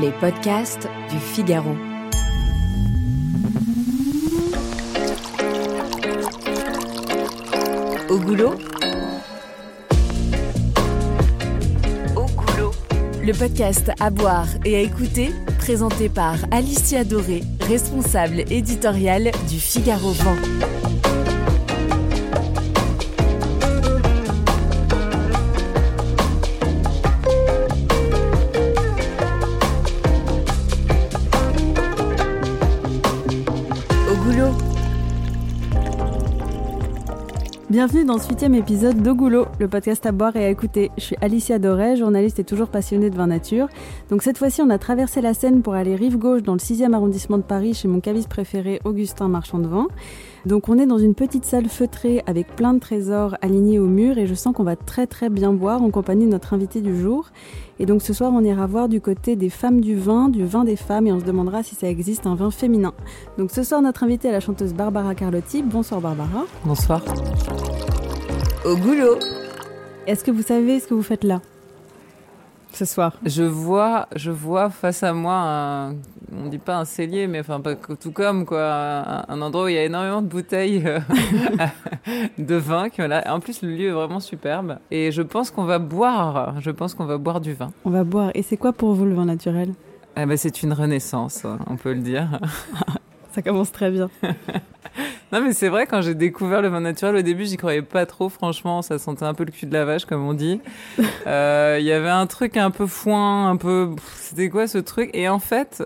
les podcasts du Figaro. Au goulot? Au goulot. Le podcast à boire et à écouter, présenté par Alicia Doré, responsable éditoriale du Figaro Vent. Bienvenue dans ce huitième épisode d'Ogoulot, le podcast à boire et à écouter. Je suis Alicia Doré, journaliste et toujours passionnée de vin nature. Donc cette fois-ci, on a traversé la Seine pour aller rive gauche dans le 6e arrondissement de Paris chez mon caviste préféré, Augustin Marchand de Vin. Donc on est dans une petite salle feutrée avec plein de trésors alignés au mur et je sens qu'on va très très bien boire en compagnie de notre invité du jour. Et donc ce soir, on ira voir du côté des femmes du vin, du vin des femmes et on se demandera si ça existe un vin féminin. Donc ce soir, notre invitée est la chanteuse Barbara Carlotti. Bonsoir Barbara. Bonsoir. Au goulot. Est-ce que vous savez ce que vous faites là? Ce soir Je vois, je vois face à moi, un, on dit pas un cellier, mais enfin pas tout comme quoi, un, un endroit où il y a énormément de bouteilles euh, de vin. Qui, voilà. En plus, le lieu est vraiment superbe. Et je pense qu'on va boire. Je pense qu'on va boire du vin. On va boire. Et c'est quoi pour vous le vin naturel? Eh ben, c'est une renaissance, on peut le dire. Ça commence très bien. Non, mais c'est vrai, quand j'ai découvert le vin naturel, au début, j'y croyais pas trop, franchement. Ça sentait un peu le cul de la vache, comme on dit. Euh, Il y avait un truc un peu foin, un peu. C'était quoi ce truc? Et en fait,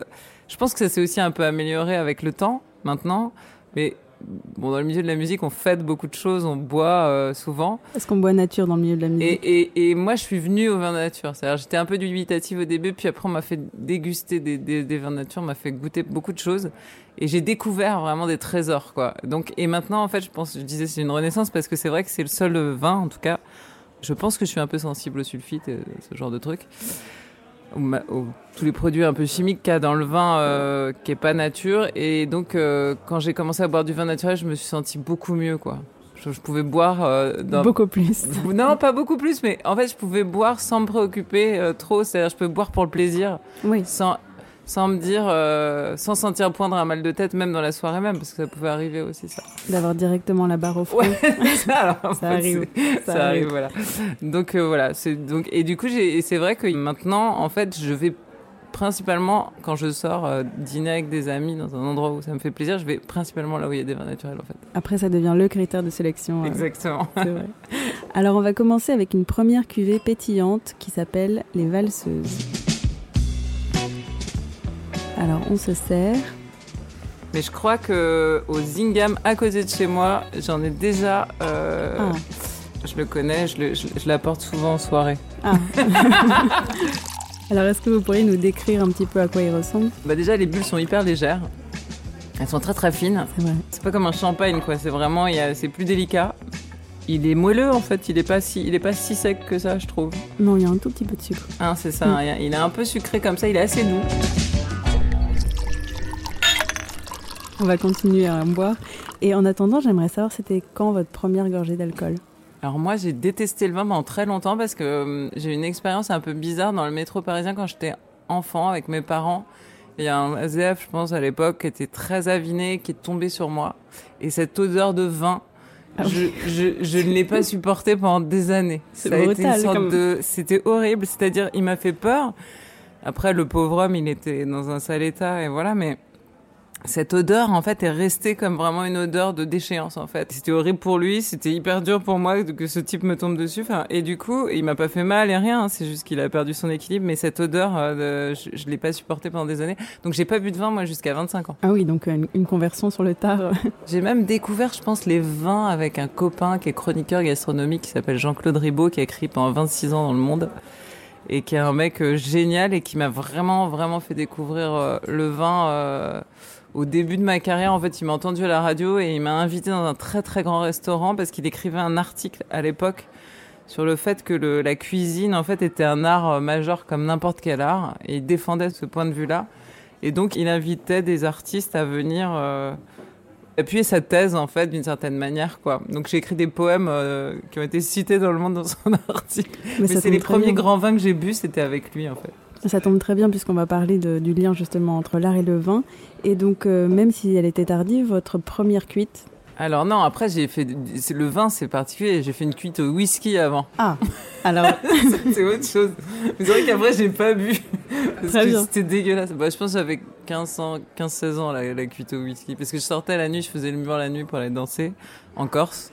je pense que ça s'est aussi un peu amélioré avec le temps, maintenant. Mais bon, dans le milieu de la musique, on fête beaucoup de choses, on boit euh, souvent. Est-ce qu'on boit nature dans le milieu de la musique Et, et, et moi, je suis venue au vin nature. C'est-à-dire, j'étais un peu dubitative au début, puis après, on m'a fait déguster des, des, des vins nature, on m'a fait goûter beaucoup de choses. Et j'ai découvert vraiment des trésors, quoi. Donc, et maintenant, en fait, je pense, je disais, c'est une renaissance parce que c'est vrai que c'est le seul vin, en tout cas. Je pense que je suis un peu sensible au sulfite et ce genre de trucs. Ou tous les produits un peu chimiques qu'il y a dans le vin euh, qui est pas nature. Et donc, euh, quand j'ai commencé à boire du vin naturel, je me suis sentie beaucoup mieux, quoi. Je, je pouvais boire euh, dans, Beaucoup plus. non, pas beaucoup plus, mais en fait, je pouvais boire sans me préoccuper trop. C'est-à-dire, je peux boire pour le plaisir, Oui. sans, sans me dire, euh, sans sentir poindre un mal de tête, même dans la soirée même, parce que ça pouvait arriver aussi, ça. D'avoir directement la barre au front. Ouais, ça, alors, arrive. Ça Ça, arrive, arrive. voilà. Donc euh, voilà, c'est donc et du coup, c'est vrai que maintenant, en fait, je vais principalement quand je sors euh, dîner avec des amis dans un endroit où ça me fait plaisir, je vais principalement là où il y a des vins naturels, en fait. Après, ça devient le critère de sélection. Exactement. c'est vrai. Alors, on va commencer avec une première cuvée pétillante qui s'appelle les valseuses. Alors, on se sert. Mais je crois que au Zingam à côté de chez moi, j'en ai déjà. euh, Ah. Je le connais, je, le- je, je l'apporte souvent en soirée. Ah. Alors, est-ce que vous pourriez nous décrire un petit peu à quoi il ressemble? Bah déjà, les bulles sont hyper légères. Elles sont très très fines. C'est pas comme un champagne, quoi. C'est vraiment, c'est plus délicat. Il est moelleux en fait. Il est pas si, il est pas si sec que ça, je trouve. Non, il y a un tout petit peu de sucre. Hein, c'est ça. Mm. Il y a- Il est un peu sucré comme ça. Il est assez doux. On va continuer à en boire. Et en attendant, j'aimerais savoir c'était quand votre première gorgée d'alcool? Alors moi, j'ai détesté le vin pendant très longtemps parce que euh, j'ai eu une expérience un peu bizarre dans le métro parisien quand j'étais enfant avec mes parents. Il y a un SDF, je pense, à l'époque, qui était très aviné, qui est tombé sur moi. Et cette odeur de vin, Ah je, je, je ne l'ai pas supporté pendant des années. Ça a été brutal, une sorte comme- de, c'était horrible. C'est-à-dire, il m'a fait peur. Après, le pauvre homme, il était dans un sale état et voilà, mais cette odeur, en fait, est restée comme vraiment une odeur de déchéance, en fait. C'était horrible pour lui, c'était hyper dur pour moi que ce type me tombe dessus. Enfin, et du coup, il m'a pas fait mal et rien, hein, c'est juste qu'il a perdu son équilibre, mais cette odeur, euh, je, je l'ai pas supportée pendant des années. Donc, j'ai pas bu de vin, moi, jusqu'à 25 ans. Ah oui, donc une, une conversion sur le tard. euh, J'ai même découvert, je pense, les vins avec un copain qui est chroniqueur gastronomique qui s'appelle Jean-Claude Ribaud, qui a écrit pendant 26 ans dans Le Monde et qui est un mec euh, génial et qui m'a vraiment, vraiment fait découvrir euh, le vin euh, au début de ma carrière. En fait, il m'a entendu à la radio et il m'a invité dans un très, très grand restaurant parce qu'il écrivait un article à l'époque sur le fait que le, la cuisine, en fait, était un art euh, majeur comme n'importe quel art et il défendait ce point de vue-là. Et donc, il invitait des artistes à venir euh, appuyer sa thèse, en fait, d'une certaine manière, quoi. Donc, j'ai écrit des poèmes euh, qui ont été cités dans le monde dans son article. Mais, c'est les premiers bien. grands vins que j'ai bu, c'était avec lui, en fait. Ça tombe très bien puisqu'on va parler du lien justement entre l'art et le vin. Et donc, euh, même si elle était tardive, votre première cuite alors non, après j'ai fait le vin, c'est particulier. J'ai fait une cuite au whisky avant. Ah, alors c'est autre chose. C'est vrai qu'après j'ai pas bu parce que c'était dégueulasse. Bah, je pense que j'avais 15 ans, 15 16 ans la, la cuite au whisky parce que je sortais la nuit, je faisais le mur la nuit pour aller danser en Corse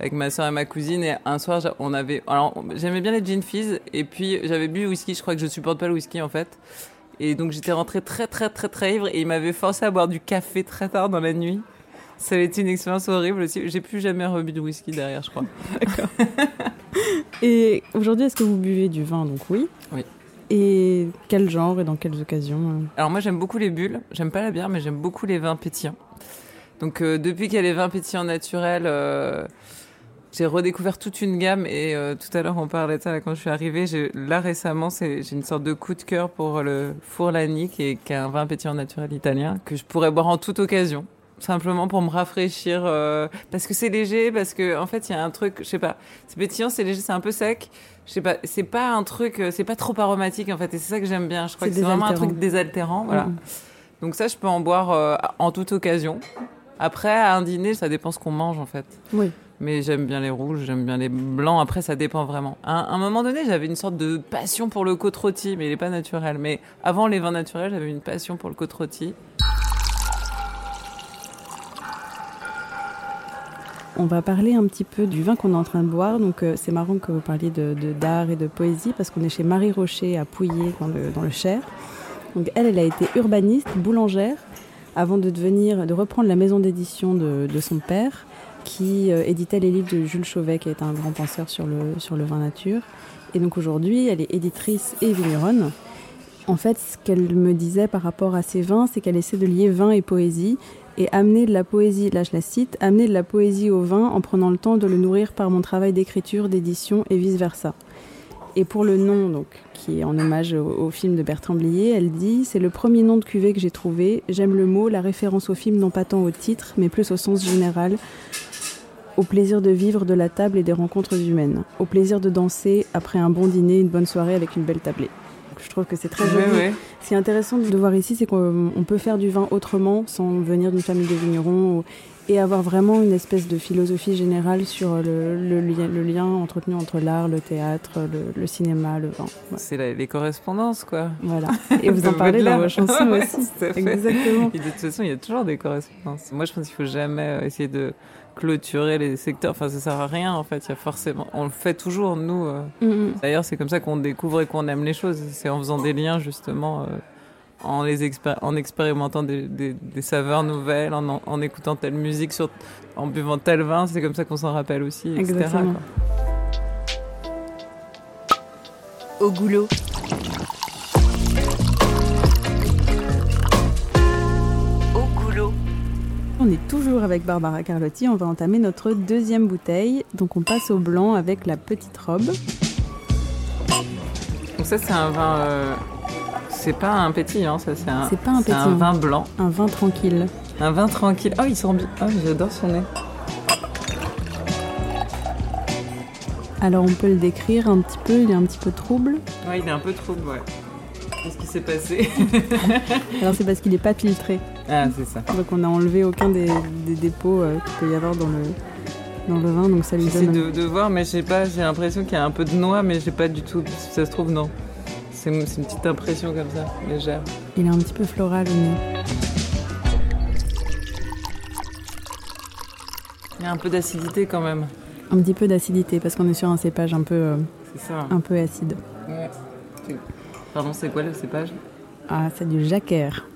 avec ma soeur et ma cousine et un soir on avait alors j'aimais bien les gin fizz et puis j'avais bu whisky, je crois que je supporte pas le whisky en fait. Et donc j'étais rentrée très très très très ivre et il m'avait forcé à boire du café très tard dans la nuit. Ça a été une expérience horrible aussi. J'ai plus jamais rebu de whisky derrière, je crois. D'accord. et aujourd'hui, est-ce que vous buvez du vin Donc oui. Oui. Et quel genre et dans quelles occasions euh Alors moi, j'aime beaucoup les bulles. J'aime pas la bière, mais j'aime beaucoup les vins pétillants. Donc euh, depuis qu'il y a les vins pétillants naturels, euh, j'ai redécouvert toute une gamme. Et tout à l'heure, on parlait de ça quand je suis arrivée. Là récemment, j'ai une sorte de coup de cœur pour le Fourlani, qui est, qui est un vin pétillant naturel italien que je pourrais boire en toute occasion simplement pour me rafraîchir euh, parce que c'est léger parce que en fait il y a un truc je sais pas c'est pétillant c'est léger c'est un peu sec je sais pas c'est pas un truc euh, c'est pas trop aromatique en fait et c'est ça que j'aime bien je crois que c'est vraiment un truc désaltérant voilà mm. donc ça je peux en boire euh, en toute occasion après à un dîner ça dépend ce qu'on mange en fait oui mais j'aime bien les rouges, j'aime bien les blancs. Après, ça dépend vraiment. À un moment donné, j'avais une sorte de passion pour le côte rôti, mais il n'est pas naturel. Mais avant les vins naturels, j'avais une passion pour le côte rôti. On va parler un petit peu du vin qu'on est en train de boire. Donc euh, c'est marrant que vous parliez de, d'art et de poésie parce qu'on est chez Marie Rocher à Pouillé dans le, Cher. Elle, elle a été urbaniste, boulangère, avant de devenir, de reprendre la maison d'édition de, son père, qui euh, éditait les livres de Jules Chauvet, qui est un grand penseur sur le, sur le vin nature. Et donc aujourd'hui, elle est éditrice et vigneronne. En fait, ce qu'elle me disait par rapport à ses vins, c'est qu'elle essaie de lier vin et poésie et amener de la poésie, là je la cite, amener de la poésie au vin en prenant le temps de le nourrir par mon travail d'écriture, d'édition et vice-versa. Et pour le nom, donc, qui est en hommage au, film de Bertrand Blier, elle dit C'est le premier nom de cuvée que j'ai trouvé. J'aime le mot, la référence au film, non pas tant au titre, mais plus au sens général, au plaisir de vivre de la table et des rencontres humaines, au plaisir de danser après un bon dîner, une bonne soirée avec une belle tablée. Je trouve que c'est très joli. Ce qui est intéressant de voir ici, c'est qu'on peut faire du vin autrement, sans venir d'une famille de vignerons, et avoir vraiment une espèce de philosophie générale sur le, lien, entretenu entre l'art, le théâtre, le, cinéma, le vin. C'est les correspondances, quoi. Voilà. Et vous en parlez dans vos chansons aussi. Exactement. Et de toute façon, il y a toujours des correspondances. Moi, je pense qu'il faut jamais essayer de clôturer les secteurs. Enfin, ça sert à rien en fait. Il y a forcément, on le fait toujours nous. Euh. Mm-hmm. D'ailleurs, c'est comme ça qu'on découvre et qu'on aime les choses. C'est en faisant des liens justement, euh, en les en expérimentant des, des, saveurs nouvelles, en, en, écoutant telle musique, sur, en buvant tel vin. C'est comme ça qu'on s'en rappelle aussi, etc. Exactement. Au goulot. On est toujours avec Barbara Carlotti. On va entamer notre deuxième bouteille. Donc on passe au blanc avec la petite robe. Donc ça c'est un vin. Euh, c'est pas un petit, hein, ça c'est un. C'est pas un petit. un vin blanc. Un vin tranquille. Un vin tranquille. Oh il sent bien. Oh j'adore son nez. Alors on peut le décrire un petit peu. Il est un petit peu trouble. Ouais il est un peu trouble ouais. Qu'est-ce qui s'est passé? Alors c'est parce qu'il n'est pas filtré. Ah, c'est ça. Donc on n'a enlevé aucun des, dépôts euh, qu'il peut y avoir dans le, dans le vin, donc ça lui donne... de, de voir, mais je sais pas, j'ai l'impression qu'il y a un peu de noix, mais j'ai pas du tout... Si ça se trouve, non. C'est une, petite impression comme ça, légère. Il est un petit peu floral au nez. Il y a un peu d'acidité quand même. Un petit peu d'acidité, parce qu'on est sur un cépage un peu, euh, ça. un peu acide. Ouais. Pardon, c'est quoi le cépage? Ah, c'est du jacquère.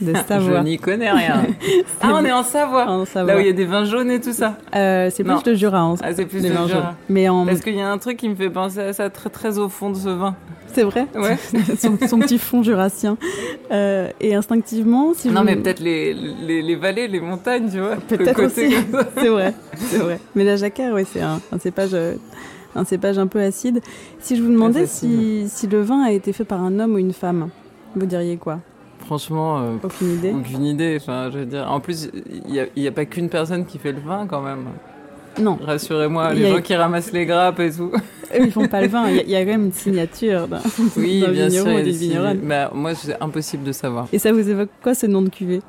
De Savoie. Je n'y connais rien. ah, on est en Savoie. Là où il y a des vins jaunes et tout ça. Euh, c'est plus le Jura. Hein, ah, c'est plus le Jura. Mais en... Parce qu'il y a un truc qui me fait penser à ça très très au fond de ce vin. C'est vrai Ouais. son, petit fond jurassien. Euh, et instinctivement, si Non, mais peut-être les, les, les, vallées, les montagnes, tu vois. Peut-être aussi. c'est vrai, c'est vrai. Mais la jacquère, oui, c'est un, un cépage... Euh, un cépage un peu acide. Si je vous demandais si, si, le vin a été fait par un homme ou une femme, vous diriez quoi? Franchement, euh, aucune idée. Aucune idée. Enfin, je veux dire, en plus, il n'y a, a, pas qu'une personne qui fait le vin quand même. Non. Rassurez-moi, les a- gens qui ramassent les grappes et tout. Eux, ils font pas le vin. Il y, a- il y a quand même une signature d'un Oui, bien sûr. vigneron ou d'une des vigneronne. bah, moi, c'est impossible de savoir. Et ça vous évoque quoi ce nom de cuvée?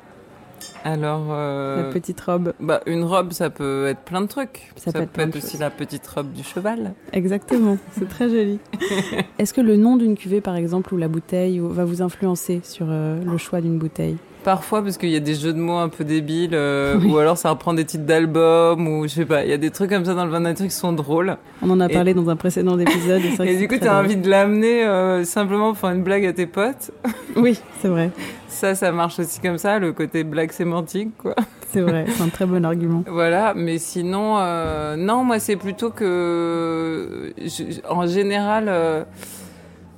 Alors, euh, La petite robe. bah, une robe, ça peut être plein de trucs. Ça peut être aussi choses. la petite robe du cheval. Exactement, c'est très joli. Est-ce que le nom d'une cuvée, par exemple, ou la bouteille, ou- va vous influencer sur euh, le choix d'une bouteille? Parfois, parce qu'il y a des jeux de mots un peu débiles, euh, Oui. ou alors ça reprend des titres d'albums, ou je sais pas, il y a des trucs comme ça dans le vin nature qui sont drôles. On en a Et- parlé dans un précédent épisode. Et, du coup, t'as envie de l'amener euh, simplement pour faire une blague à tes potes. Oui, c'est vrai, Ça, ça marche aussi comme ça, le côté blague sémantique, quoi. c'est vrai, c'est un très bon argument. Voilà, mais sinon, euh, non, moi c'est plutôt que, je- en général, euh,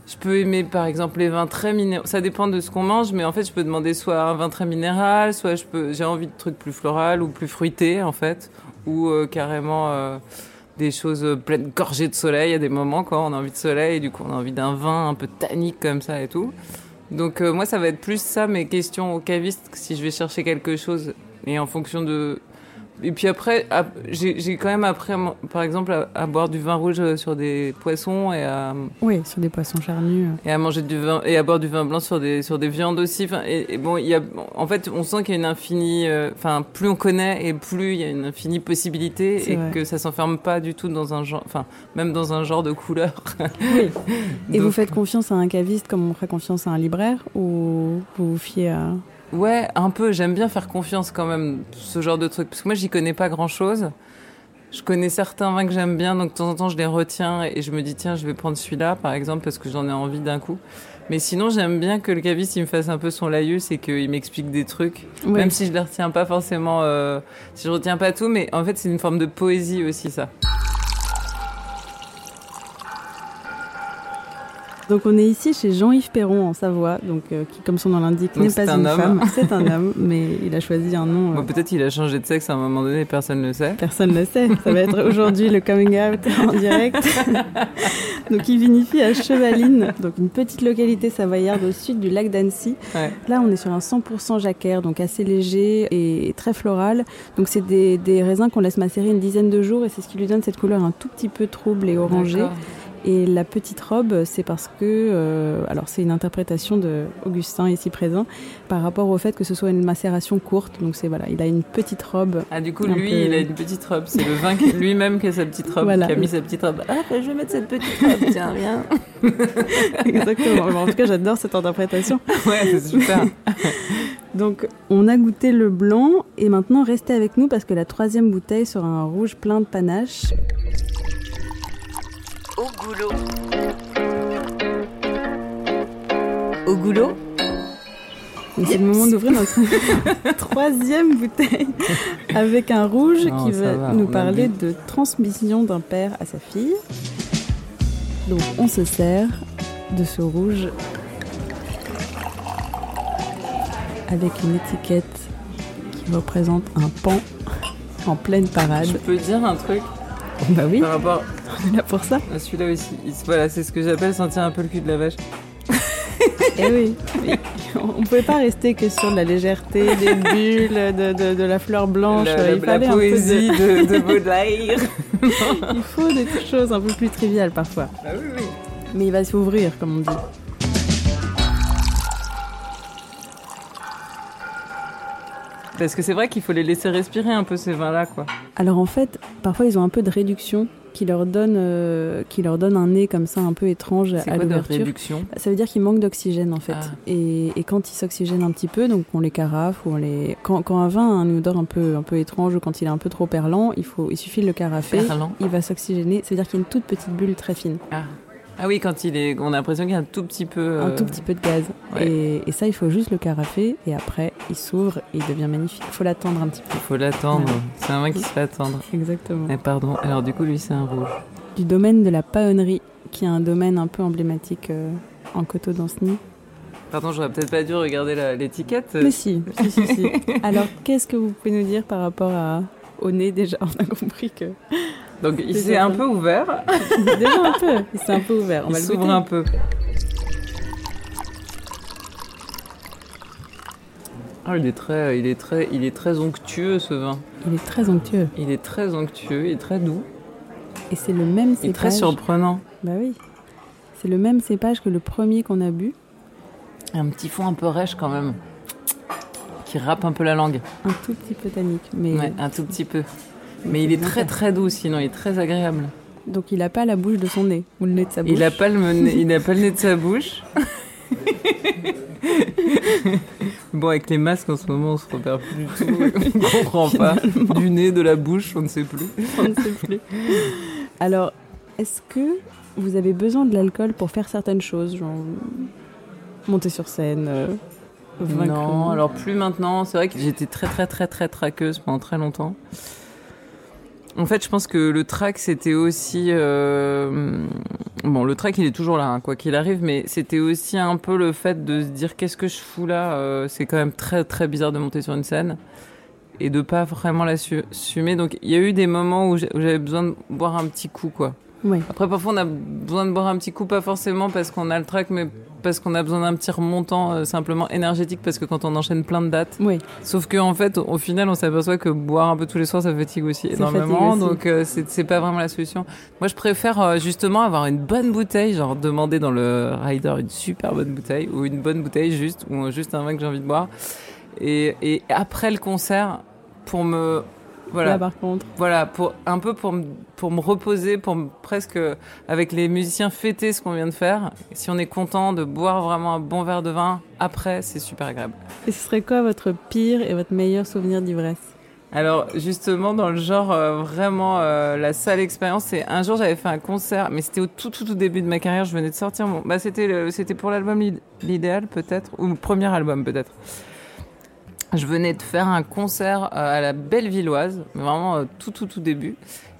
je peux aimer par exemple les vins très minéraux. Ça dépend de ce qu'on mange, mais en fait, je peux demander soit un vin très minéral, soit j'ai envie de trucs plus floral ou plus fruités en fait, ou euh, carrément euh, des choses pleines gorgées de soleil à des moments quand on a envie de soleil, du coup on a envie d'un vin un peu tannique comme ça et tout. Donc euh, moi, ça va être plus ça mes questions au caviste si je vais chercher quelque chose et en fonction de et puis après, ap- j'ai quand même appris, par exemple, à, à boire du vin rouge euh, sur des poissons et à, Oui, sur des poissons charnus. euh. et à manger du vin et à boire du vin blanc sur des sur des viandes aussi. Enfin, et, et bon, il y a, en fait, on sent qu'il y a une infinie. euh, Enfin, plus on connaît et plus il y a une infinie possibilité et vrai. que ça s'enferme pas du tout dans un genre. Enfin, même dans un genre de couleur. Oui. Et vous faites confiance à un caviste comme on ferait confiance à un libraire ou vous vous fiez à... Ouais, un peu. J'aime bien faire confiance quand même, ce genre de truc. Parce que moi, j'y connais pas grand chose. Je connais certains vins que j'aime bien, donc de temps en temps, je les retiens et je me dis, tiens, je vais prendre celui-là, par exemple, parce que j'en ai envie d'un coup. Mais sinon, j'aime bien que le caviste, il me fasse un peu son laïus et qu'il m'explique des trucs. Même si je les retiens pas forcément, euh, si je retiens pas tout, mais en fait, c'est une forme de poésie aussi, ça. Donc on est ici chez Jean-Yves Perron en Savoie, donc euh, qui, comme son nom l'indique, n'est pas un une homme. femme. C'est un homme, mais il a choisi un nom. euh, Bon, peut-être il a changé de sexe à un moment donné, personne ne le sait. Personne ne le sait. Ça va être aujourd'hui le coming out en direct. donc, il vinifie à Chevaline, donc une petite localité savoyarde au sud du lac d'Annecy. Ouais. Là, on est sur un 100% jacquère, donc assez léger et très floral. Donc, c'est des, des raisins qu'on laisse macérer une dizaine de jours et c'est ce qui lui donne cette couleur un tout petit peu trouble et orangée. Et la petite robe, c'est parce que, euh, alors c'est une interprétation de Augustin ici présent, par rapport au fait que ce soit une macération courte. Donc c'est voilà, il a une petite robe. Ah, du coup, lui, peu- il a une petite robe. C'est le vin qui- lui-même qui a sa petite robe, Voilà. qui a mis sa petite robe. Ah, je vais mettre cette petite robe, tiens, viens. Exactement. Bon, en tout cas, j'adore cette interprétation. Ouais, c'est super. Donc on a goûté le blanc et maintenant restez avec nous parce que la troisième bouteille sera un rouge plein de panache. Au goulot. Au goulot C'est le moment d'ouvrir notre troisième bouteille avec un rouge Non, qui va, va, nous parler de transmission d'un père à sa fille. Donc on se sert de ce rouge avec une étiquette qui représente un pan en pleine parade. Je peux dire un truc? Bah oui, par rapport on est là pour ça. à celui-là aussi. Il- Voilà, c'est ce que j'appelle sentir un peu le cul de la vache. Eh oui, on ne pouvait pas rester que sur de la légèreté, des bulles, de, de- de la fleur blanche. La, la- Il la fallait un peu de- poésie de, de Baudelaire. Il faut des choses un peu plus triviales parfois. Ah oui, oui. Mais il va s'ouvrir, comme on dit. Parce que c'est vrai qu'il faut les laisser respirer un peu ces vins-là, quoi. Alors en fait, parfois ils ont un peu de réduction qui leur donne, euh, qui leur donne un nez comme ça un peu étrange à l'ouverture. Ça veut dire qu'il manque d'oxygène en fait. Ah. Et, et quand ils s'oxygènent un petit peu, donc on les carafe ou on les. Quand, quand un vin a une odeur un peu, un peu étrange ou quand il est un peu trop perlant, il, faut, il suffit de le carafer. Perlant. Il va s'oxygéner. Ça veut dire qu'il y a une toute petite bulle très fine. Ah. Ah oui, quand il est, on a l'impression qu'il y a un tout petit peu. Un euh, tout petit peu de gaz. ouais. Et, et ça, il faut juste le carafer et après, il s'ouvre et il devient magnifique. Il faut l'attendre un petit peu. Il faut l'attendre. Ouais. C'est un vin qui se fait attendre. Exactement. Eh, pardon. Alors du coup, lui, c'est un rouge. Du domaine de la paonnerie, qui est un domaine un peu emblématique euh, en coteau d'Anceny. Pardon, j'aurais peut-être pas dû regarder l'étiquette. Mais si, si, si, si. Alors, qu'est-ce que vous pouvez nous dire par rapport à, au nez déjà On a compris que. Donc il s'est un peu ouvert. Déjà un peu. Il s'est un peu ouvert. On il s'ouvre un peu. Ah, il est très, il est très, il est très onctueux ce vin. Il est très onctueux. Il est très onctueux, il est très doux. Et c'est le même cépage. Il est très surprenant. Bah oui. C'est le même cépage que le premier qu'on a bu. Un petit fond un peu rêche quand même, qui râpe un peu la langue. Un tout petit peu tannique, mais. Ouais, un tout petit peu. Mais il est très très doux sinon, il est très agréable. Donc il n'a pas la bouche de son nez ou le nez de sa bouche. Il n'a pas pas le nez de sa bouche. bon, avec les masques en ce moment, on se repère plus du tout. On comprend pas. Du nez, de la bouche, on ne sait plus. On ne sait plus. Alors, est-ce que vous avez besoin de l'alcool pour faire certaines choses, genre monter sur scène euh, vaincre Non, alors plus maintenant. C'est vrai que j'étais très très très très traqueuse pendant très longtemps. En fait, je pense que le track, c'était aussi... euh, Bon, le track, il est toujours là, hein, quoi qu'il arrive, mais c'était aussi un peu le fait de se dire qu'est-ce que je fous là euh, C'est quand même très très bizarre de monter sur une scène et de pas vraiment l'assumer. Donc, il y a eu des moments où j'avais besoin de boire un petit coup, quoi. Après, parfois, on a besoin de boire un petit coup, pas forcément parce qu'on a le track, mais parce qu'on a besoin d'un petit remontant euh, simplement énergétique, parce que quand on enchaîne plein de dates, Oui, Sauf qu'en en fait, au final, on s'aperçoit que boire un peu tous les soirs, ça fatigue aussi énormément. fatigue aussi. Donc, euh, c'est c'est pas vraiment la solution. Moi, je préfère euh, justement avoir une bonne bouteille, genre demander dans le rider une super bonne bouteille ou une bonne bouteille juste ou juste un vin que j'ai envie de boire. Et, et après le concert, pour me voilà, là par contre. voilà, pour un peu pour me, pour me reposer, pour presque avec les musiciens fêter ce qu'on vient de faire. Si on est content de boire vraiment un bon verre de vin, après, c'est super agréable. Et ce serait quoi votre pire et votre meilleur souvenir d'ivresse? Alors justement dans le genre euh, vraiment euh, la sale expérience, c'est un jour j'avais fait un concert, mais c'était au tout tout tout début de ma carrière. Je venais de sortir mon, bah c'était c'était pour l'album L'Id- l'idéal peut-être ou le premier album peut-être. Je venais de faire un concert euh, à la Bellevilloise, vraiment euh, tout tout tout début.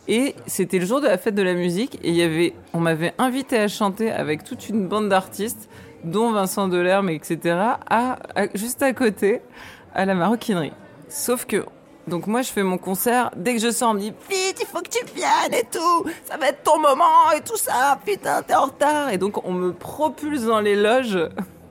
Et c'était le jour de la fête de la musique et on m'avait invité à chanter avec toute une bande d'artistes, dont Vincent Delerme, etc. À- juste à côté, à la maroquinerie. Sauf que donc moi je fais mon concert, dès que je sors on me dit vite il faut que tu viennes et tout, ça va être ton moment et tout ça, putain t'es en retard et donc on me propulse dans les loges.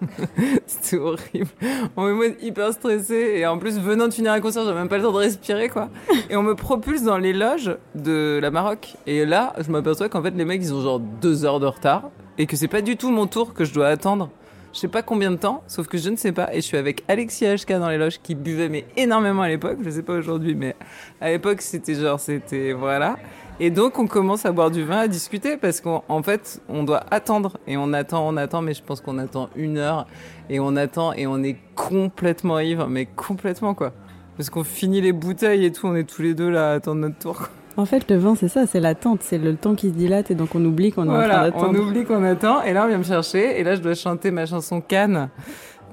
C'était horrible. On me met hyper stressé et en plus venant de finir un concert j'ai même pas le temps de respirer quoi. Et on me propulse dans les loges de la Maroc et là je m'aperçois qu'en fait les mecs ils ont genre deux heures de retard et que c'est pas du tout mon tour que je dois attendre je sais pas combien de temps, sauf que je ne sais pas. Et je suis avec Alexis HK dans les loges qui buvait mais énormément à l'époque. Je sais pas aujourd'hui, mais à l'époque c'était genre c'était voilà. Et donc on commence à boire du vin, à discuter parce qu'en en fait on doit attendre et on attend, on attend, mais je pense qu'on attend une heure et on attend et on est complètement ivre, mais complètement quoi. Parce qu'on finit les bouteilles et tout, on est tous les deux là à attendre notre tour. En fait, le vin, c'est ça, c'est l'attente, c'est le temps qui se dilate et donc on oublie qu'on est en train Voilà, on d'attendre. oublie qu'on attend et là on vient me chercher et là je dois chanter ma chanson Cannes.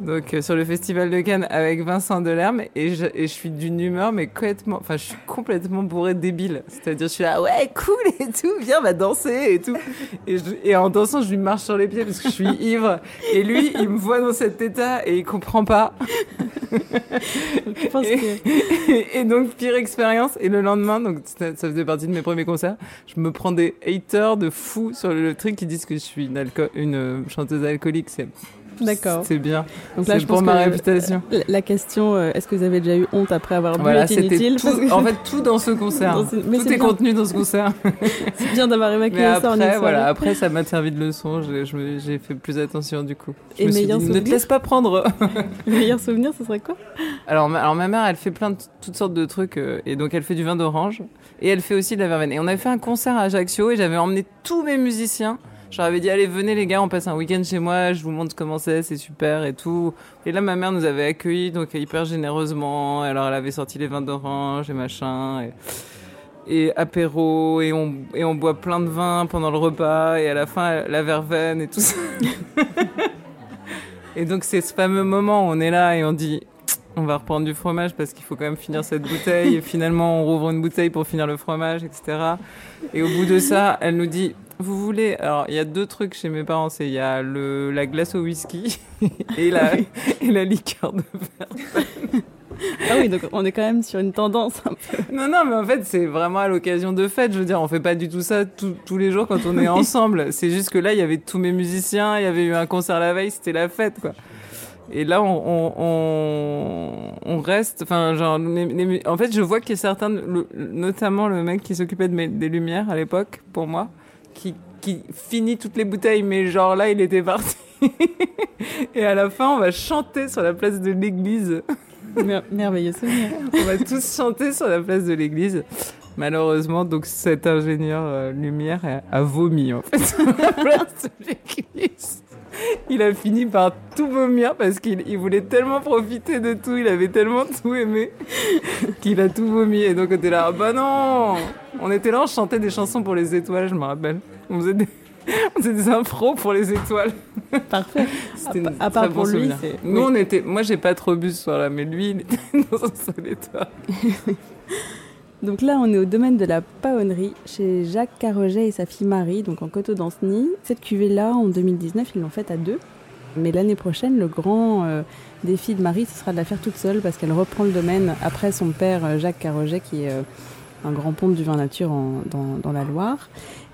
Donc euh, sur le festival de Cannes avec Vincent Delerme et je, et je suis d'une humeur mais complètement enfin je suis complètement bourré de débile. C'est-à-dire je suis là ouais cool et tout, viens va danser et tout. Et, je- et en dansant je lui marche sur les pieds parce que je suis ivre et lui il me voit dans cet état et il comprend pas. Je pense Et- que Et, et donc, pire expérience. Et le lendemain, donc ça, ça faisait partie de mes premiers concerts, je me prends des haters de fous sur le, truc qui disent que je suis une, une euh, chanteuse alcoolique. C'est D'accord. C'est bien. Donc là, C'est je pour pense ma que réputation. La, la question, euh, est-ce que vous avez déjà eu honte après avoir bu Voilà, est c'était inutile tout. parce que En fait, tout dans ce concert. Dans ce- mais tout est contenu dans ce concert. c'est bien d'avoir évacué Mais ça en après, soirée. voilà, après, ça m'a servi de leçon. J'ai fait plus attention du coup. Je Et me suis dit, ne te laisse pas prendre. Le meilleur souvenir, ce serait quoi Alors ma, alors ma mère, elle fait plein de toutes sortes de trucs euh, et donc elle fait du vin d'orange et elle fait aussi de la verveine. Et on avait fait un concert à Ajaccio et j'avais emmené tous mes musiciens. Je leur avais dit allez venez les gars, on passe un week-end chez moi, je vous montre comment c'est, c'est super et tout. Et là ma mère nous avait accueillis donc hyper généreusement. Alors elle avait sorti les vins d'orange et machin et, et apéro et on et on boit plein de vin pendant le repas et à la fin la verveine et tout ça. et donc c'est ce fameux moment où on est là et on dit on va reprendre du fromage parce qu'il faut quand même finir cette bouteille. Et finalement, on rouvre une bouteille pour finir le fromage, etc. Et au bout de ça, elle nous dit, vous voulez... Alors, il y a deux trucs chez mes parents. C'est il y a le, la glace au whisky et la, et la liqueur de verre. Ah oui, donc on est quand même sur une tendance un peu. Non, non, mais en fait, c'est vraiment à l'occasion de fête. Je veux dire, on fait pas du tout ça tous- tous les jours quand on est ensemble. C'est juste que là, il y avait tous mes musiciens, il y avait eu un concert la veille, c'était la fête, quoi. Et là, on, on, on reste, enfin, genre, en fait, je vois a certains, notamment le mec qui s'occupait de des lumières à l'époque, pour moi, qui, finit toutes les bouteilles, mais genre là, il était parti. et à la fin, on va chanter sur la place de l'église. merveilleux souvenir. on va tous chanter sur la place de l'église. Malheureusement, donc cet ingénieur euh, lumière a, a, vomi en fait sur la place de l'église il a fini par tout vomir parce qu'il voulait tellement profiter de tout, il avait tellement tout aimé qu'il a tout vomi. Et donc on était là, ah bah non On était là, on chantait des chansons pour les étoiles, je me rappelle. On faisait des, on faisait des impros pour les étoiles. Parfait. à, part pour lui, Nous, on était. Moi, j'ai pas trop bu ce soir-là, mais lui, il était dans un seul étoile. Donc là, on est au domaine de la paonnerie chez Jacques Carreget et sa fille Marie, donc en Coteau d'Anceny. Cette cuvée-là, en 2019, ils l'ont faite à deux. Mais l'année prochaine, le grand euh, défi de Marie, ce sera de la faire toute seule parce qu'elle reprend le domaine après son père euh, Jacques Carreget, qui est euh, un grand pont du vin nature dans, la Loire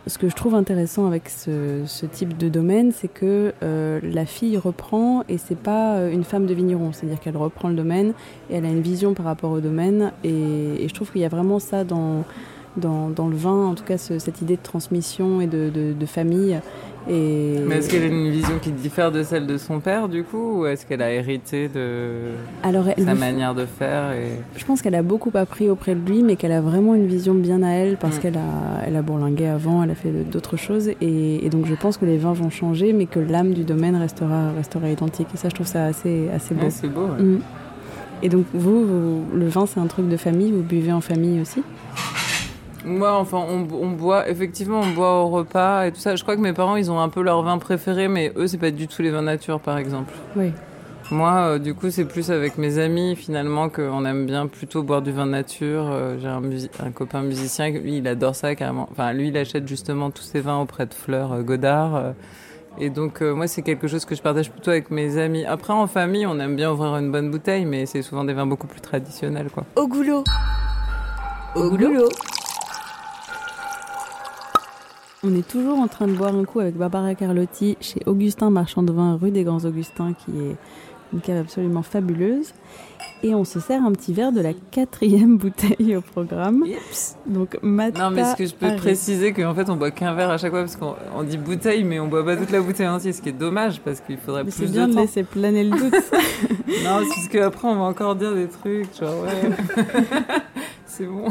ce que je trouve intéressant avec ce, type de domaine, c'est que euh, la fille reprend et c'est pas euh, une femme de vigneron, c'est-à-dire qu'elle reprend le domaine et elle a une vision par rapport au domaine. Et, je trouve qu'il y a vraiment ça dans, dans, le vin, en tout cas cette idée de transmission et de, de famille mais est-ce qu'elle a une vision qui diffère de celle de son père, du coup, ou est-ce qu'elle a hérité de Alors, sa manière de faire et... Je pense qu'elle a beaucoup appris auprès de lui, mais qu'elle a vraiment une vision bien à elle, parce mm. qu'elle a, elle a bourlingué avant, elle a fait d'autres choses, et, donc je pense que les vins vont changer, mais que l'âme du domaine restera, restera identique. Et ça, je trouve ça assez, assez beau. c'est beau, mm. Et donc, vous, le vin, c'est un truc de famille, vous buvez en famille aussi? Moi, enfin, on, boit, effectivement, on boit au repas et tout ça. Je crois que mes parents, ils ont un peu leur vin préféré, mais eux, c'est pas du tout les vins nature, par exemple. Oui. Moi, euh, du coup, c'est plus avec mes amis, finalement, qu'on aime bien plutôt boire du vin nature. Euh, j'ai un, un, copain musicien, lui, il adore ça carrément. Enfin, lui, il achète justement tous ses vins auprès de Fleur euh, Godard. et donc, moi, c'est quelque chose que je partage plutôt avec mes amis. Après, en famille, on aime bien ouvrir une bonne bouteille, mais c'est souvent des vins beaucoup plus traditionnels, quoi. Au goulot Au goulot on est toujours en train de boire un coup avec Barbara Carlotti chez Augustin Marchand de Vin, rue des Grands Augustins, qui est une cave absolument fabuleuse. Et on se sert un petit verre de la quatrième bouteille au programme. Donc Non, mais ce que je peux préciser qu'en fait on boit qu'un verre à chaque fois parce qu'on dit bouteille, mais on boit pas toute la bouteille entière, ce qui est dommage parce qu'il faudrait plus de temps. C'est bien de laisser planer le doute. non, c'est parce qu'après on va encore dire des trucs, genre ouais, c'est bon.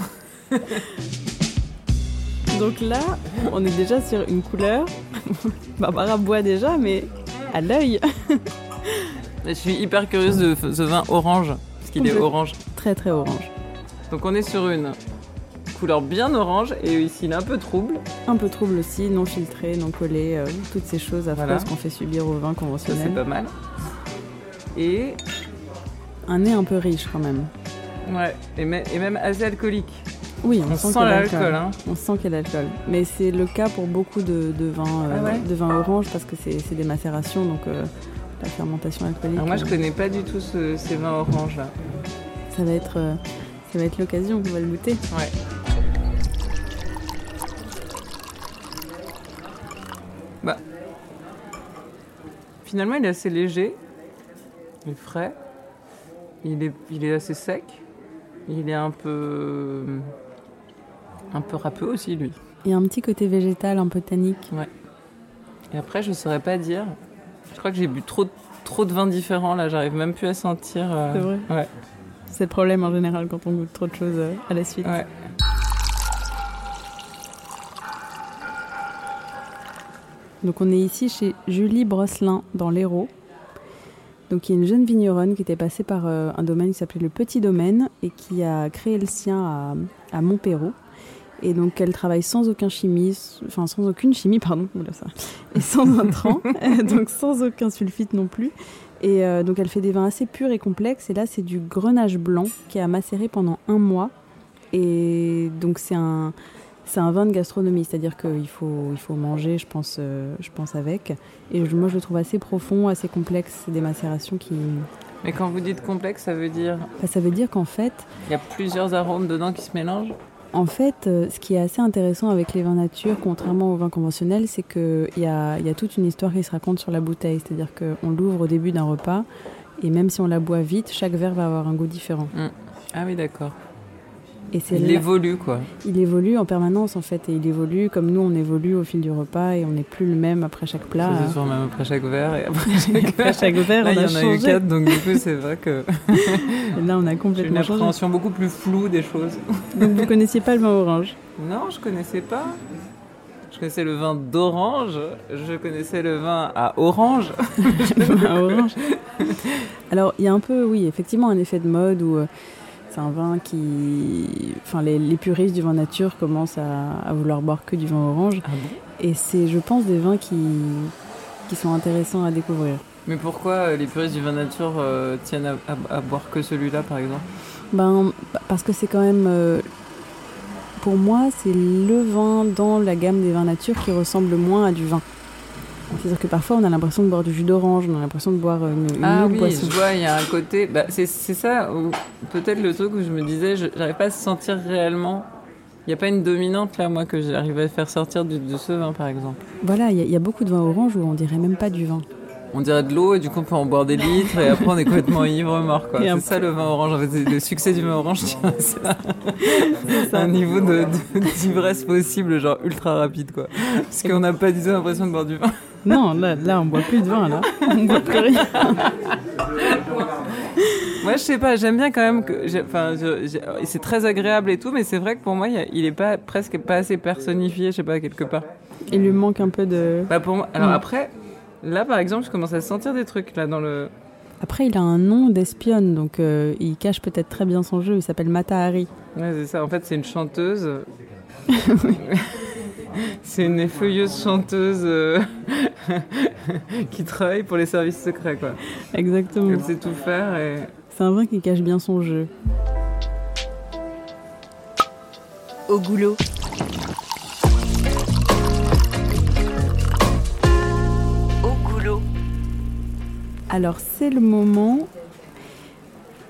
Donc là, on est déjà sur une couleur. Barbara boit déjà, mais à l'œil. Je suis hyper curieuse de ce vin orange, parce qu'il est orange. Très très orange. Donc on est sur une couleur bien orange et ici il est un peu trouble. Un peu trouble aussi, non filtré, non collé, euh, toutes ces choses à voilà. qu'on fait subir au vin conventionnel. C'est pas mal. Et un nez un peu riche quand même. Ouais, et, et même assez alcoolique. Oui, on, sent, l'alcool. Hein. On sent qu'il y a l'alcool. Mais c'est le cas pour beaucoup de, vins, euh, ah de vins orange parce que c'est des macérations, donc euh, la fermentation alcoolique. moi, je euh, connais pas du tout ces vins orange là. Ça va être, ça va être l'occasion, on va le goûter. Ouais. Bah, finalement, il est assez léger, il est frais, il est, il est assez sec, il est un peu un peu râpeux aussi, lui. Il y a un petit côté végétal, un peu tannique. Ouais. Et après, je saurais pas dire. Je crois que j'ai bu trop, trop de vins différents, là. J'arrive même plus à sentir. Euh, C'est vrai Ouais. C'est le problème en général quand on goûte trop de choses euh, à la suite. Ouais. Donc on est ici chez Julie Brosselin dans l'Hérault. Donc il y a une jeune vigneronne qui était passée par euh, un domaine qui s'appelait le Petit Domaine et qui a créé le sien à, à Montpérou. Et donc elle travaille sans aucun chimie, enfin sans aucune chimie, pardon, ça, et sans intrants, donc sans aucun sulfite non plus. Et euh, donc elle fait des vins assez purs et complexes. Et là c'est du grenage blanc qui a macéré pendant un mois. Et donc c'est un, c'est un vin de gastronomie, c'est-à-dire qu'il faut, il faut manger, je pense, euh, je pense avec. Et moi je le trouve assez profond, assez complexe. C'est des macérations qui, mais quand vous dites complexe, ça veut dire Ça veut dire qu'en fait... Il y a plusieurs arômes dedans qui se mélangent? En fait, euh, ce qui est assez intéressant avec les vins nature, contrairement aux vins conventionnels, c'est qu'il y a, y a toute une histoire qui se raconte sur la bouteille. C'est-à-dire qu'on l'ouvre au début d'un repas, et même si on la boit vite, chaque verre va avoir un goût différent. Ah oui, d'accord. Et Il là- évolue, quoi. il évolue en permanence en fait, et il évolue comme nous on évolue au fil du repas, et on n'est plus le même après chaque plat. C'est sûr, même après chaque verre. Et après chaque Après chaque verre, Là, on il y a en a eu quatre, donc du coup, c'est vrai que là, on a une complètement changé. appréhension beaucoup plus floue des choses. Donc vous connaissiez pas le vin orange? Non, je connaissais pas. Je connaissais le vin d'orange. Je connaissais le vin à orange. Le vin orange. Alors, il y a un peu, oui, effectivement, un effet de mode où euh, c'est un vin qui. Enfin, les, les puristes du vin nature commencent à, à vouloir boire que du vin orange. Ah bon Et c'est, je pense, des vins qui, qui sont intéressants à découvrir. Mais pourquoi euh, les puristes du vin nature euh, tiennent à, à- à boire que celui-là, par exemple? Ben, parce que c'est quand même. euh, pour moi, c'est le vin dans la gamme des vins nature qui ressemble le moins à du vin. C'est-à-dire que parfois, on a l'impression de boire du jus d'orange, on a l'impression de boire une, une Ah oui, boisson. je vois, il y a un côté. Bah, c'est c'est ça, peut-être le truc où je me disais, je j'arrive pas à sentir réellement. Il n'y a pas une dominante là, moi, que j'arrive à faire sortir du- de ce vin, par exemple. Voilà, il y, a- il y a beaucoup de vins orange où on dirait même pas du vin. On dirait de l'eau et du coup on peut en boire des litres et après on est complètement ivre mort quoi. C'est ça le vin orange. En fait, c'est- le succès du vin orange ça. un niveau de- de- d'ivresse possible, genre ultra rapide quoi. Parce qu'on n'a pas du tout l'impression de boire du vin. Non, là, là, on boit plus de vin, là. On boit plus rien. Moi je sais pas, j'aime bien quand même que, enfin, c'est très agréable et tout, mais c'est vrai que pour moi il, y a- il est pas presque pas assez personnifié, je sais pas quelque part. Il lui manque un peu de... Bah pour moi, alors Mm. après, là par exemple je commence à sentir des trucs là dans le. Après, il a un nom d'espionne, donc euh, il cache peut-être très bien son jeu. Il s'appelle Mata Hari. Ouais, c'est ça. En fait, c'est une chanteuse. c'est une effeuilleuse chanteuse euh, qui travaille pour les services secrets, quoi. Exactement. Elle sait tout faire et. C'est un vin qui cache bien son jeu. Au goulot. Au goulot. Alors, c'est le moment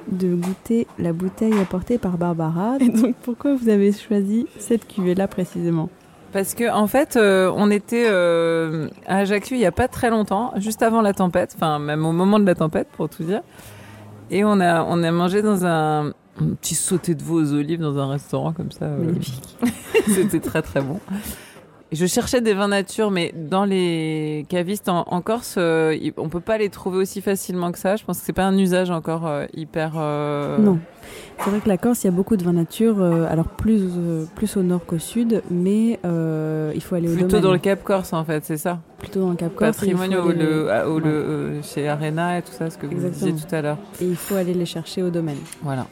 de goûter la bouteille apportée par Barbara. Et donc, pourquoi vous avez choisi cette cuvée-là précisément? Parce que en fait, euh, on était euh, à Ajaccio il y a pas très longtemps, juste avant la tempête, enfin même au moment de la tempête pour tout dire. Et on a on a mangé dans un, un petit sauté de veau aux olives dans un restaurant comme ça. euh, Magnifique. C'était très très bon. Je cherchais des vins nature, mais dans les cavistes en, en Corse, euh, on peut pas les trouver aussi facilement que ça. Je pense que c'est pas un usage encore euh, hyper. euh, Non. C'est vrai que la Corse, il y a beaucoup de vins nature, euh, alors plus, plus au nord qu'au sud, mais il faut aller au Plutôt domaine. dans le Cap Corse en fait, c'est ça. Plutôt dans le Cap Corse. Patrimoine ou les- le, ou le Ouais. chez Arena et tout ça, ce que vous Exactement. disiez tout à l'heure. Et il faut aller les chercher au domaine. Voilà.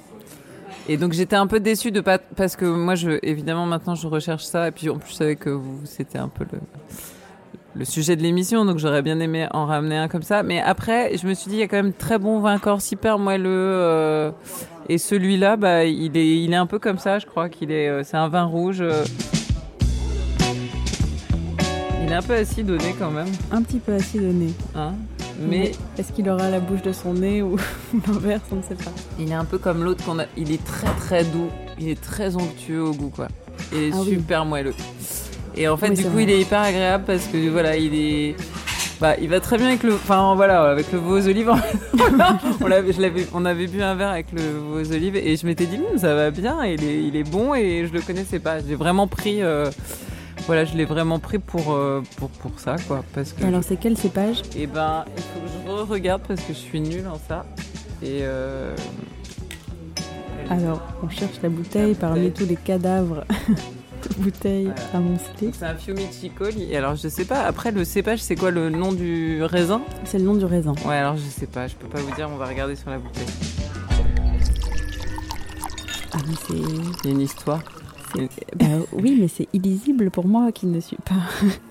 Et donc j'étais un peu déçue de pas parce que moi je évidemment maintenant je recherche ça. Et puis en plus je savais que vous c'était un peu le le sujet de l'émission. Donc j'aurais bien aimé en ramener un comme ça. Mais après je me suis dit il y a quand même très bon vin corse hyper moelleux euh, et celui-là bah il est il est un peu comme ça. Je crois qu'il est euh, c'est un vin rouge euh. il est un peu acidonné quand même. Un petit peu acidonné. hein? Mais Est-ce qu'il aura la bouche de son nez ou l'inverse On ne sait pas. Il est un peu comme l'autre qu'on a. Il est très très doux. Il est très onctueux au goût, quoi. Il est Ah oui. super moelleux. Et en fait, Oui, du coup, vrai. il est hyper agréable parce que voilà, il est. Bah, il va très bien avec le. Enfin, voilà, avec le veau aux olives. on, je l'avais, on avait bu un verre avec le veau aux olives et je m'étais dit, Hum, ça va bien. Il est, il est bon et je le connaissais pas. J'ai vraiment pris. euh, Voilà, je l'ai vraiment pris pour, euh, pour, pour ça, quoi. Parce que alors, c'est quel cépage et ben, il faut que je regarde parce que je suis nulle en ça. Et euh... Alors, on cherche la bouteille parmi tous les cadavres de bouteilles Voilà. amoncelées. c'est un Fiumicicoli. Et alors, je sais pas, après, le cépage, c'est quoi le nom du raisin C'est le nom du raisin. Ouais, alors je sais pas, je peux pas vous dire, on va regarder sur la bouteille. Ah, mais c'est. Il y a une histoire. Bah, oui, mais c'est illisible pour moi qui ne suis pas,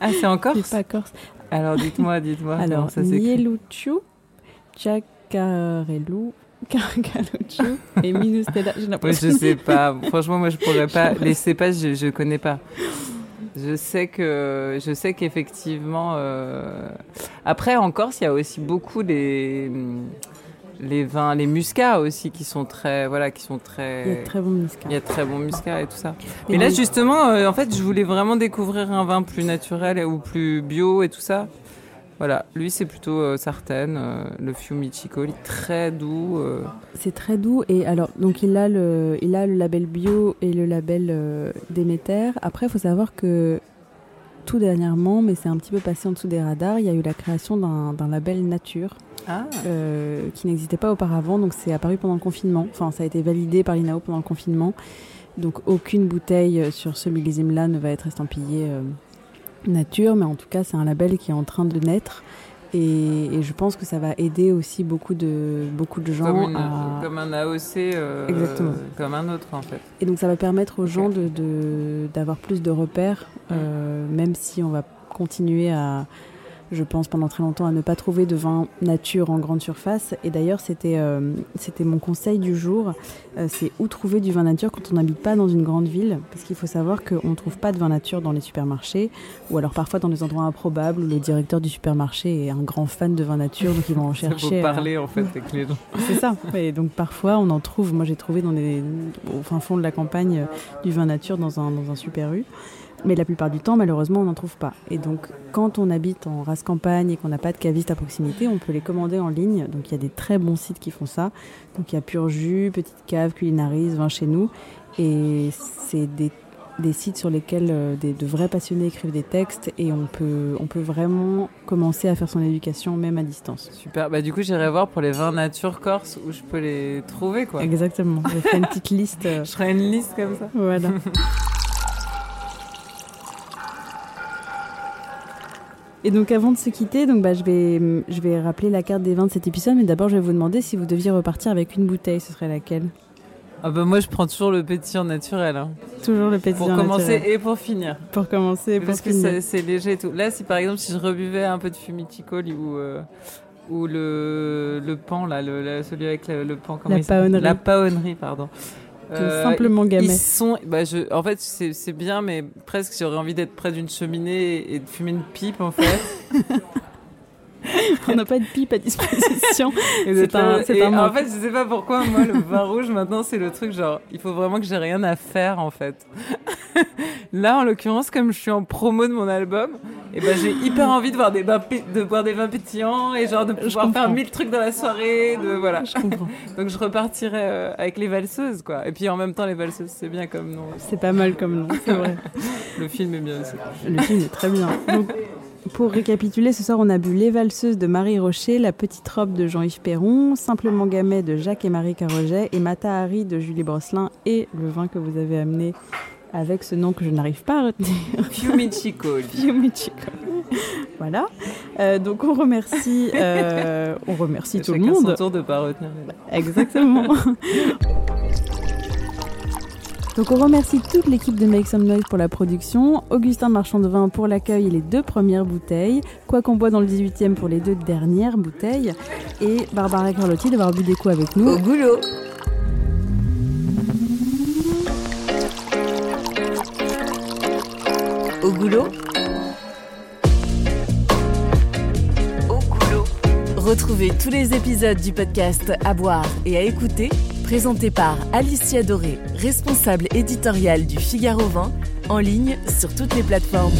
Ah, c'est en Corse suis pas corse. Alors, dites-moi, dites-moi. Alors, ça Chacarelu, Carcaluchu et. J'ai Ouais, l'impression. je sais pas. Franchement, moi, je pourrais pas. Les cépages, je, je connais pas. Je sais que, je sais qu'effectivement. euh, Après, en Corse, il y a aussi beaucoup les les vins, les muscats aussi qui sont très, voilà, qui sont très. Il y a de très bons muscats. Il y a de très bons muscats et tout ça. Mais là justement, euh, en fait, je voulais vraiment découvrir un vin plus naturel et- ou plus bio et tout ça. Voilà, lui c'est plutôt euh, Sartène, euh, le est très doux. euh. C'est très doux et alors donc il a le il a le label bio et le label Déméter. Après il faut savoir que tout dernièrement, mais c'est un petit peu passé en dessous des radars, il y a eu la création d'un d'un label nature Ah. euh, qui n'existait pas auparavant. Donc c'est apparu pendant le confinement. Enfin ça a été validé par l'INAO pendant le confinement. Donc aucune bouteille euh, sur ce millésime-là ne va être estampillée euh, nature, mais en tout cas c'est un label qui est en train de naître. Et, et je pense que ça va aider aussi beaucoup de, beaucoup de gens Comme, une- à, comme un AOC, euh, Exactement. comme un autre en fait. Et donc ça va permettre aux gens de- de- d'avoir plus de repères, euh, même si on va continuer à, je pense pendant très longtemps, à ne pas trouver de vin nature en grande surface. Et d'ailleurs c'était euh, c'était mon conseil du jour, euh, c'est où trouver du vin nature quand on n'habite pas dans une grande ville, parce qu'il faut savoir qu'on ne trouve pas de vin nature dans les supermarchés, ou alors parfois dans des endroits improbables où le directeur du supermarché est un grand fan de vin nature, donc ils vont en chercher. euh, parler en fait avec les gens. c'est ça. Et donc parfois on en trouve. Moi j'ai trouvé dans des, au fin fond de la campagne du vin nature dans un, dans un super U. Mais la plupart du temps, malheureusement, on n'en trouve pas. Et donc, quand on habite en race campagne et qu'on n'a pas de caviste à proximité, on peut les commander en ligne. Donc, il y a des très bons sites qui font ça. Donc, il y a Pur Jus, Petite Cave, Culinaris, Vin chez nous. Et c'est des, des sites sur lesquels euh, des, de vrais passionnés écrivent des textes et on peut, on peut vraiment commencer à faire son éducation même à distance. Super. Bah du coup j'irai voir pour les vins nature corse où je peux les trouver quoi. Exactement. Je ferai une petite liste. euh, Je ferai une liste comme ça. Voilà. Et donc avant de se quitter, donc bah, je, vais, je vais rappeler la carte des vins de cet épisode, mais d'abord je vais vous demander si vous deviez repartir avec une bouteille, ce serait laquelle? Ah bah moi je prends toujours le pétillant naturel hein. Toujours le pétillant pour commencer naturel. et pour finir. Pour commencer, et pour Parce que finir. c'est c'est léger et tout. Là si par exemple si je rebuvais un peu de Fumicicoli ou euh, ou le le pan là, le, celui avec le, le pan comment La paonnerie. La paonnerie pardon. Tout Euh, simplement gamet. Ils sont, bah je, en fait, c'est bien, mais presque j'aurais envie d'être près d'une cheminée et de fumer une pipe en fait. On n'a pas de pipe à disposition. C'est un- et un en fait, je sais pas pourquoi, moi, le vin rouge, maintenant, c'est le truc genre, il faut vraiment que j'ai rien à faire, en fait. Là, en l'occurrence, comme je suis en promo de mon album, et ben, j'ai hyper envie de voir des vins, de boire des vins pétillants et genre de pouvoir faire mille trucs dans la soirée, de, voilà. Je comprends. Donc, je repartirai euh, avec les valseuses, quoi. Et puis, en même temps, les valseuses, c'est bien comme nom. C'est pas mal comme nom, c'est vrai. Le film est bien aussi. Le film est très bien. Donc, pour récapituler, ce soir, on a bu Les Valseuses de Marie Rocher, La Petite Robe de Jean-Yves Perron, Simplement Gamet de Jacques et Marie Carroget et Matahari de Julie Brosselin et le vin que vous avez amené avec ce nom que je n'arrive pas à retenir. Fiumicicoli. Fiumicino. Voilà. Euh, donc on remercie, euh, on remercie tout le Chacun son monde. tour de pas retenir. Exactement. Donc on remercie toute l'équipe de Make Some Noise pour la production, Augustin Marchand de Vin pour l'accueil et les deux premières bouteilles, Quoi qu'on boit dans le 18e pour les deux dernières bouteilles, et Barbara Carlotti d'avoir bu des coups avec nous. Au goulot. Au goulot. Au goulot. Retrouvez tous les épisodes du podcast À boire et à écouter, présenté par Alicia Doré, responsable éditoriale du Figaro Vin, en ligne sur toutes les plateformes.